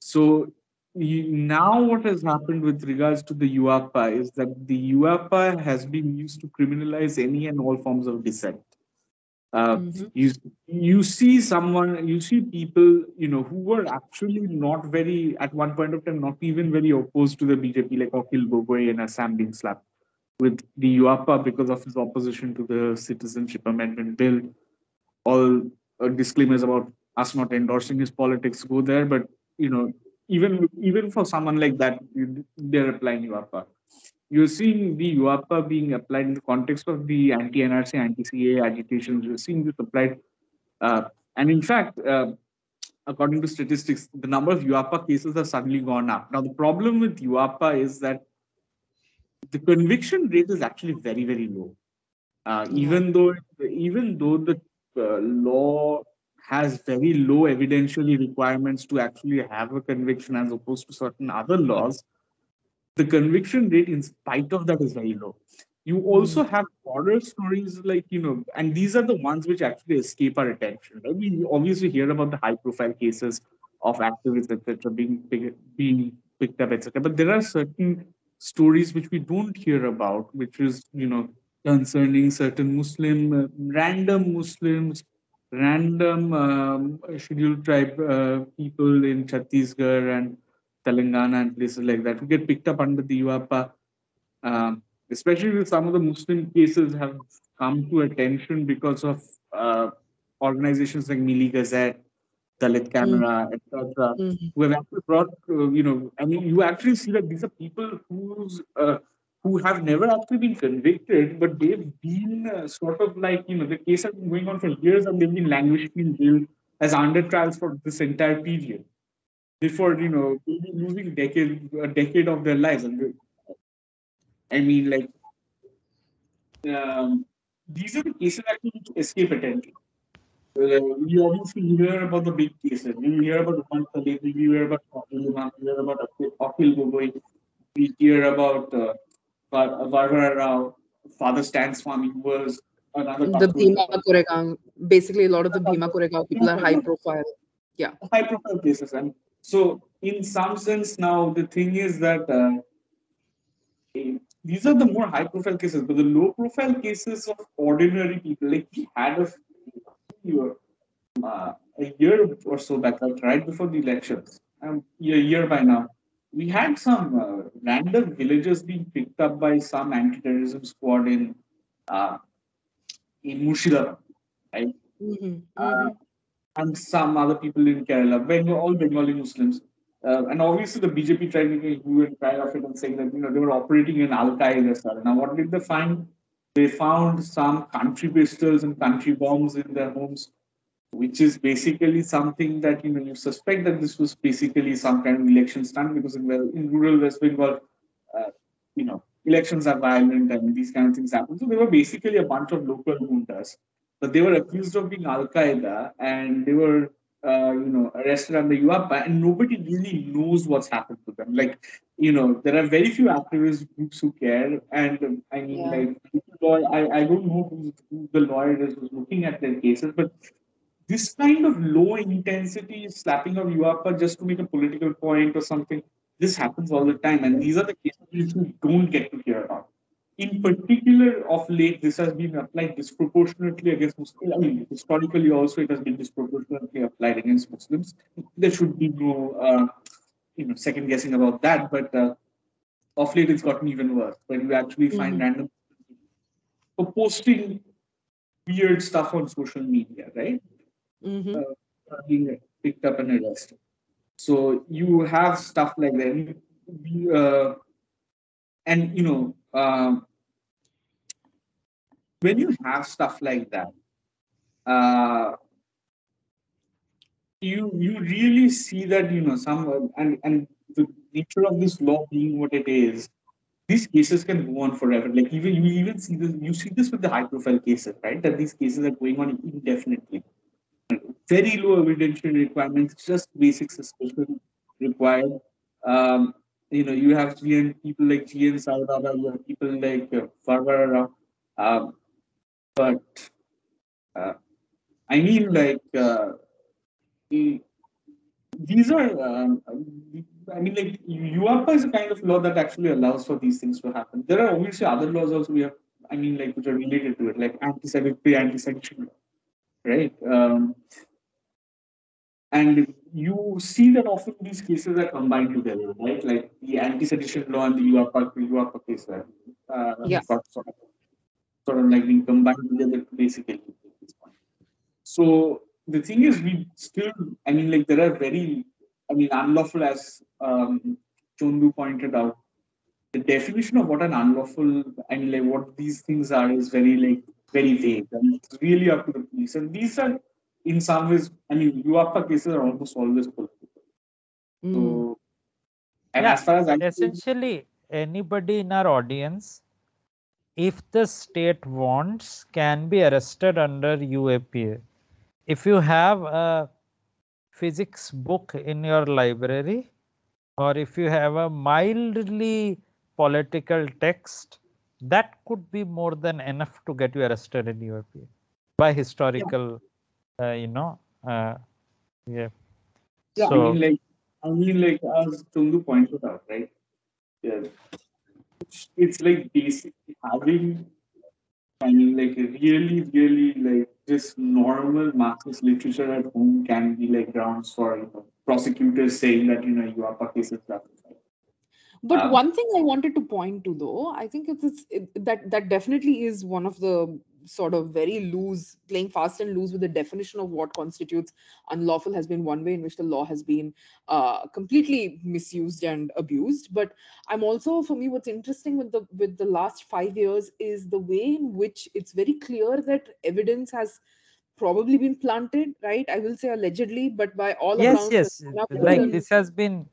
so you, now what has happened with regards to the UAPA is that the UAPA has been used to criminalize any and all forms of dissent. Uh, Mhm. you you see someone you see people you know who were actually not very at one point of time not even very opposed to the bjp like Akhil Gogoi and assam being slapped with the uapa because of his opposition to the citizenship amendment bill all uh, disclaimers about us not endorsing his politics go there but you know even even for someone like that you- they're applying uapa you're seeing the UAPA being applied in the context of the anti-NRC, anti-CA agitations. You're seeing this applied, uh, and in fact, uh, according to statistics, the number of UAPA cases have suddenly gone up. Now, the problem with UAPA is that the conviction rate is actually very, very low. Uh, even though, even though the uh, law has very low evidentially requirements to actually have a conviction as opposed to certain other laws, the conviction rate, in spite of that, is very low. You also have horror stories like, you know, and these are the ones which actually escape our attention. Right? We obviously hear about the high profile cases of activists, etc., being, being picked up, etc. But there are certain stories which we don't hear about, which is, you know, concerning certain Muslim, uh, random Muslims, random um, scheduled tribe uh, people in Chhattisgarh and Telangana and places like that who get picked up under the UAPA. Um, especially with some of the Muslim cases have come to attention because of uh, organizations like Neeli Gazette, Dalit mm. Camera, mm. etc., mm-hmm. who have actually brought, uh, you know, I mean, you actually see that these are people whose uh, who have never actually been convicted, but they've been uh, sort of like, you know, the case has been going on for years and they've been languishing in jail as under trials for this entire period. Before, you know, losing decade, a decade of their lives. And I mean, like, um, these are the cases that escape attention. Uh, we obviously hear about the big cases. We hear about Umar Khalid, we hear about Akhil we hear about Akhil Gogoi, we hear about uh, Varvara Rao, Father Stan Swami, who was another. The Bhima Koregaon, basically, a lot of the Bhima Koregaon people are high profile. Yeah. High profile cases. And so, in some sense, now the thing is that. Uh, these are the more high profile cases, but the low profile cases of ordinary people, like we had a year, uh, a year or so back, like right before the elections, um, a year by now, we had some uh, random villagers being picked up by some anti-terrorism squad in uh, in Murshidabad, right? Mm-hmm. Uh, mm-hmm. and some other people in Kerala, Bengal, all Bengali Muslims. Uh, and obviously, the BJP tried to make and cry of it and saying that you know they were operating in Al Qaeda. Now, what did they find? They found some country pistols and country bombs in their homes, which is basically something that you know you suspect that this was basically some kind of election stunt because in, well, in rural West Bengal, uh, you know, elections are violent and these kind of things happen. So they were basically a bunch of local juntas, but they were accused of being Al Qaeda and they were uh, you know, arrested under UAPA, and nobody really knows what's happened to them. Like, you know, there are very few activist groups who care, and um, I mean, yeah. like, I, I don't know who, who the lawyer is who's looking at their cases, but this kind of low intensity slapping of UAPA just to make a political point or something, this happens all the time, and these are the cases which you don't get to hear about in particular, of late, this has been applied disproportionately against Muslims. I mean, historically also, it has been disproportionately applied against Muslims. There should be no, uh, you know, second guessing about that. But uh, of late, it's gotten even worse. When you actually find mm-hmm. random for posting weird stuff on social media, right? Mm-hmm. Uh, being picked up and arrested. So you have stuff like that. Uh, and you know, um, when you have stuff like that, uh, you you really see that you know some and and the nature of this law being what it is, these cases can go on forever. Like even you even see this you see this with the high profile cases, right? That these cases are going on indefinitely. Very low evidentiary requirements, just basic suspicion required. Um, you know, you have GN people like GN Sai you have people like uh, um, but uh, I mean, like, uh, these are, um, I mean, like, UAPA is a kind of law that actually allows for these things to happen. There are obviously other laws also we have, I mean, like, which are related to it, like anti-sedition, anti-sedition law, right? Um, and you see that often these cases are combined together, right? Like the anti-sedition law and the UAPA, UAPA case, uh, yeah. sort of sort of like being combined together to basically this point. So the thing is, we still, I mean, like there are very, I mean, unlawful as um, Chondu pointed out. The definition of what an unlawful, I mean, like what these things are is very like very vague, and it's really up to the police. And these are, in some ways, I mean, UAPA cases are almost always political. Mm. So, and yeah, as far as I essentially anybody in our audience if the state wants, can be arrested under UAPA. If you have a physics book in your library or if you have a mildly political text, that could be more than enough to get you arrested in UAP by historical, uh, you know, uh, yeah. Yeah, So- I mean, like, I mean, like, as Tundu pointed out, right? Yeah. It's, it's like basically having, I mean, like, really, really, like, just normal Marxist literature at home can be like grounds for you know, prosecutors saying that, you know, you are cases justified. But Um, one thing I wanted to point to, though, I think it's, it's it, that that definitely is one of the sort of very loose, playing fast and loose with the definition of what constitutes unlawful has been one way in which the law has been uh, completely misused and abused. But I'm also, for me, what's interesting with the with the last five years is the way in which it's very clear that evidence has probably been planted, right? I will say allegedly, but by all Yes, accounts, yes. Like this has been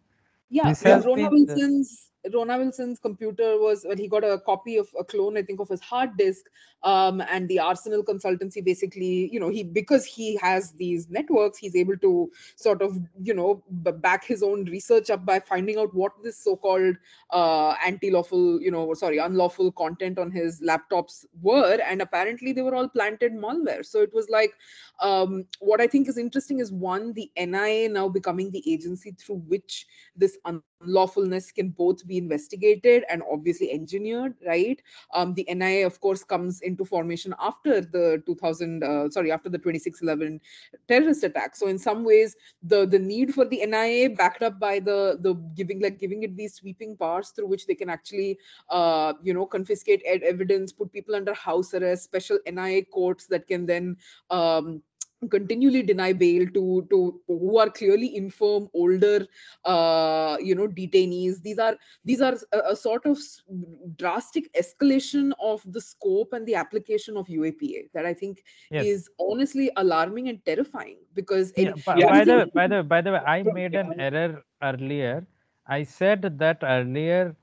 yeah, This yeah, has Rona been the- Wilson's Rona Wilson's computer was well, he got a copy of a clone, I think, of his hard disk. Um, and the Arsenal consultancy basically, you know, he because he has these networks, he's able to sort of, you know, back his own research up by finding out what this so-called uh, anti-lawful, you know, sorry, unlawful content on his laptops were, and apparently they were all planted malware. So it was like, um, what I think is interesting is one, the NIA now becoming the agency through which this unlawfulness can both be investigated and obviously engineered right? Um, the nia of course comes into formation after the 2000 uh, sorry after the 2611 terrorist attack. So in some ways the the need for the nia backed up by the the giving like giving it these sweeping powers through which they can actually uh, you know confiscate ed- evidence put people under house arrest special nia courts that can then um, continually deny bail to to who are clearly infirm older uh you know detainees these are these are a, a sort of drastic escalation of the scope and the application of uapa that i think yes. is honestly alarming and terrifying because Yeah, by, by the way, by the by the way, I made an error earlier. I said that earlier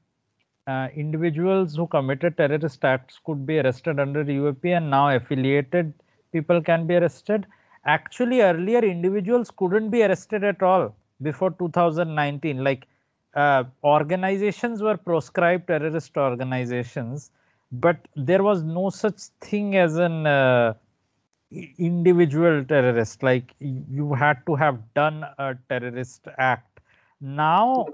uh, individuals who committed terrorist acts could be arrested under UAP and now affiliated people can be arrested. Actually, earlier individuals couldn't be arrested at all before 2019. Like uh, organizations were proscribed terrorist organizations, but there was no such thing as an uh, individual terrorist like you had to have done a terrorist act now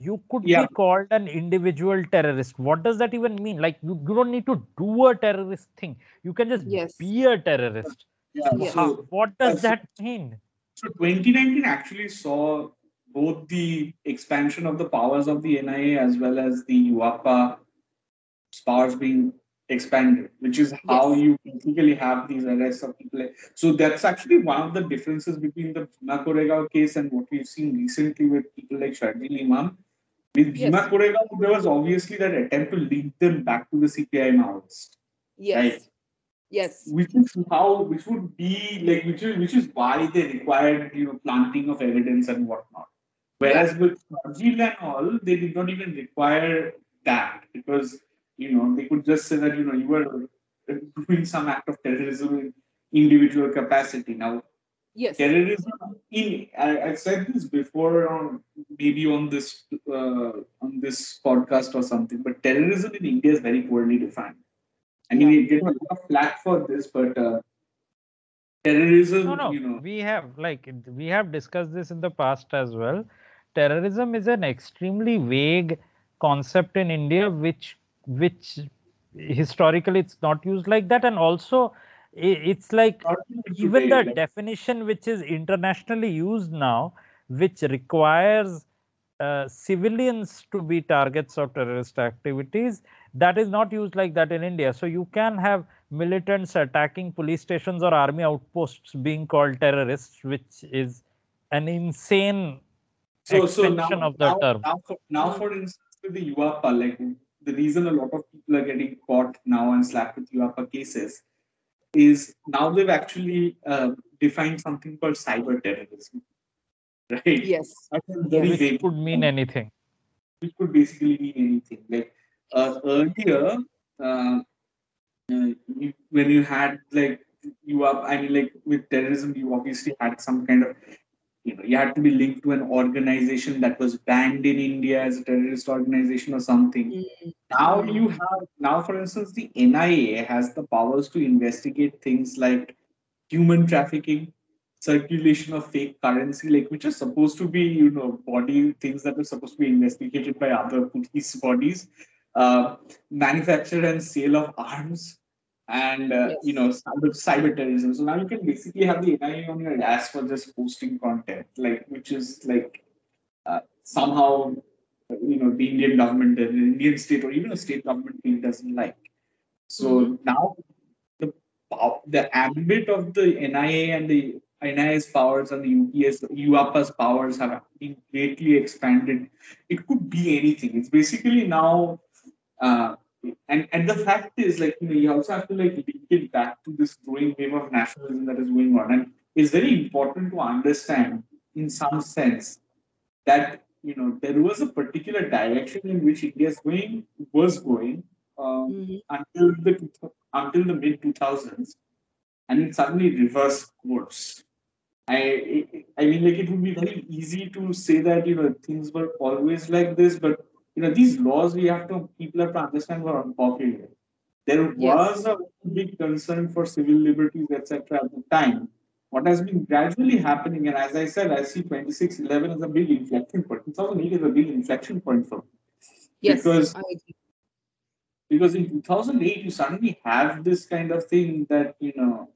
you could Yeah. be called an individual terrorist what does that even mean like you, you don't need to do a terrorist thing you can just Yes. be a terrorist Yeah, Yes. How- so, what does that's- that mean so 2019 actually saw both the expansion of the powers of the NIA as well as the UAPA powers being expanded, which is how Yes. you basically have these arrests of people. So that's actually one of the differences between the Bhima Koregaon case and what we've seen recently with people like Sharjeel Imam. With Bhima Yes. Koregaon, there was obviously that attempt to link them back to the CPI Maoists. yes Right. Yes which is how which would be like which is which is why they required you know planting of evidence and whatnot. Whereas with Fajil and all, they did not even require that because you know they could just say that you know you were doing some act of terrorism in individual capacity. Now yes terrorism in I, I said this before on maybe on this uh, on this podcast or something, but terrorism in India is very poorly defined. I mean, we get a lot of flack for this, but uh, terrorism, no no. you know, we have like we have discussed this in the past as well. Terrorism is an extremely vague concept in india which which historically it's not used like that. And also it's like even the definition which is internationally used now which requires uh, civilians to be targets of terrorist activities that is not used like that in india so you can have militants attacking police stations or army outposts being called terrorists which is an insane so so now, extension of the now, term. now, for, now for instance with the UAPA, like the reason a lot of people are getting caught now and slapped with UAPA cases is now they've actually uh, defined something called cyber terrorism, right? yes That's a which could mean anything which could basically mean anything. Like uh, earlier, uh, uh, you, when you had like you up, I mean, like with terrorism, you obviously had some kind of you know you had to be linked to an organization that was banned in India as a terrorist organization or something. Mm. Now you have now, for instance, the NIA has the powers to investigate things like human trafficking, circulation of fake currency, like which are supposed to be, you know, body things that are supposed to be investigated by other police bodies, uh, manufacture and sale of arms, and uh, Yes. you know, cyber, cyber terrorism. So now you can basically have the NIA on your ass for just posting content, like which is like uh, somehow you know the Indian government, the Indian state, or even a state government team doesn't like. So Mhm. now the the ambit of the NIA and the NIA's powers and the UPS, UAPA's powers have been greatly expanded. It could be anything. It's basically now, uh, and and the fact is, like you know, you also have to like link it back to this growing wave of nationalism that is going on, and it's very important to understand, in some sense, that you know there was a particular direction in which India is going was going um, Mhm. until the until the mid two thousands, and it suddenly reversed course. I I mean, like it would be very easy to say that you know things were always like this, but you know these laws we have to people have to understand were unpopular. There Yes. was a big concern for civil liberties, etc. at the time. What has been gradually happening, and as I said, I see 2611 as a big inflection point. 2008 is a big inflection point for me. Yes, Because I agree. because in 2008 you suddenly have this kind of thing that you know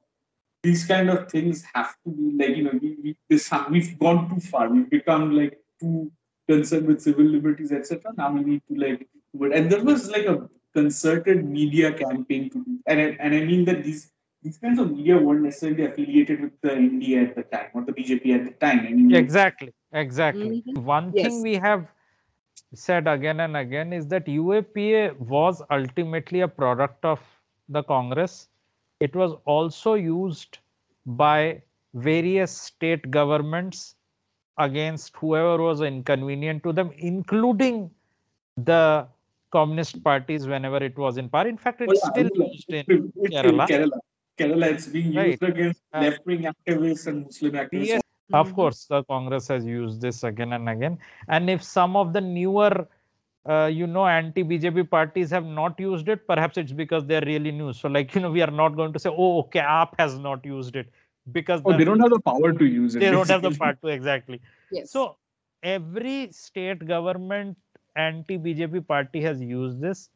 these kind of things have to be like you know we, we this we've gone too far we've become like too concerned with civil liberties etc now we need to like but and there was like a concerted media campaign to do and I, and I mean that these these kinds of media weren't necessarily affiliated with the India at the time or the BJP at the time I mean like, Exactly, exactly. Mhm. One Yes. thing we have said again and again is that UAPA was ultimately a product of the Congress. It was also used by various state governments against whoever was inconvenient to them, including the communist parties whenever it was in power. In fact, it's yeah, still Kerala. used in It's in Kerala. Kerala. Kerala, it's being Right. used against Uh, left-wing activists and Muslim activists. Yes, of course, the Congress has used this again and again. And if some of the newer, uh, you know, anti-BJP parties have not used it, perhaps it's because they're really new. So, like, [LAUGHS] you know, we are not going to say, oh, okay, AAP has not used it because Oh, the- they don't have the power to use it. they don't have the power to exactly. Yes. So every state government anti-BJP party has used this,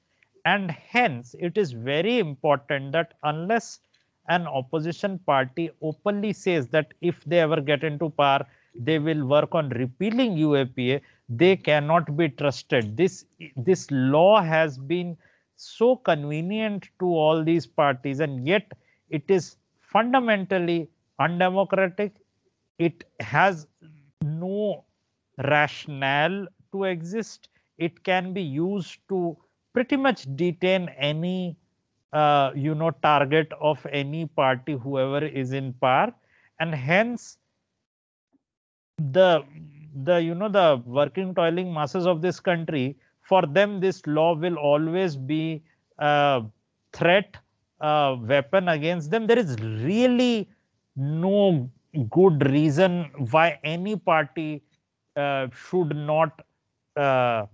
and hence it is very important that unless an opposition party openly says that if they ever get into power, they will work on repealing UAPA, they cannot be trusted. This this law has been so convenient to all these parties, and yet it is fundamentally undemocratic. It has no rationale to exist. It can be used to pretty much detain any uh, you know target of any party whoever is in power and hence the the you know the working toiling masses of this country for them this law will always be a threat a weapon against them. There is really no good reason why any party uh, should not uh,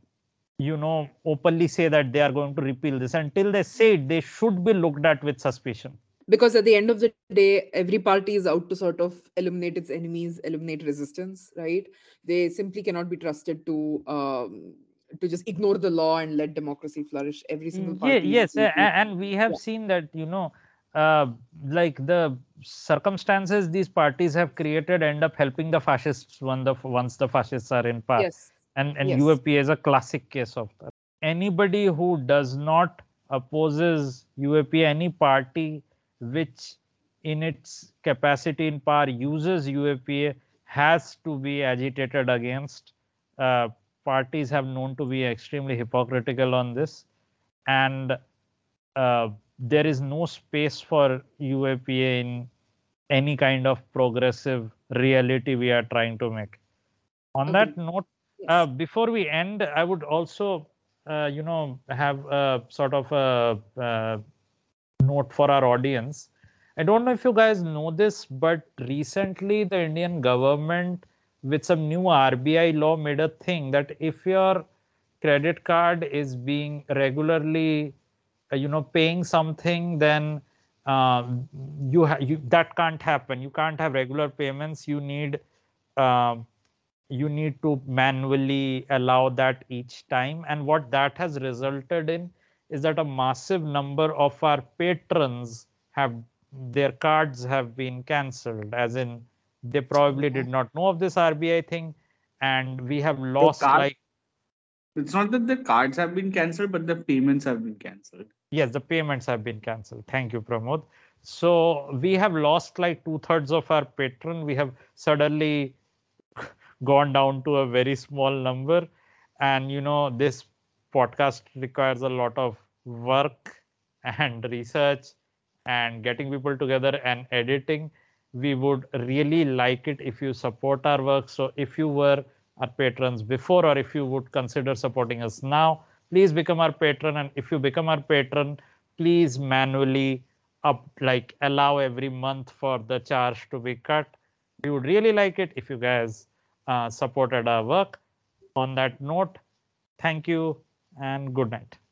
you know openly say that they are going to repeal this. Until they say it they should be looked at with suspicion because at the end of the day every party is out to sort of eliminate its enemies eliminate resistance right they simply cannot be trusted to um, to just ignore the law and let democracy flourish every single Mm, party yeah, yes will a- do- a- and we have Yeah. seen that you know uh, like the circumstances these parties have created end up helping the fascists when the once the fascists are in power yes and and Yes. UAP is a classic case of that. Anybody who does not opposes UAP, any party which in its capacity in power uses UAPA has to be agitated against. Uh, parties have known to be extremely hypocritical on this, and uh, there is no space for UAPA in any kind of progressive reality we are trying to make. On that note, uh, before we end, I would also, uh, you know, have a sort of a, uh note for our audience. I don't know if you guys know this, but recently the Indian government with some new RBI law made a thing that if your credit card is being regularly, uh, you know, paying something, then um, you, ha- you that can't happen. You can't have regular payments. You need um, you need to manually allow that each time. And what that has resulted in is that a massive number of our patrons have their cards have been cancelled, as in they probably did not know of this RBI thing, and we have lost card- like It's not that the cards have been cancelled, but the payments have been cancelled. yes, the payments have been cancelled. Thank you, Pramod. So we have lost like two thirds of our patron. We have suddenly [LAUGHS] gone down to a very small number, and you know this podcast requires a lot of work and research and getting people together and editing. We would really like it if you support our work. So if you were our patrons before or if you would consider supporting us now please become our patron. And if you become our patron please manually up like allow every month for the charge to be cut. We would really like it if you guys uh, supported our work. On that note thank you and good night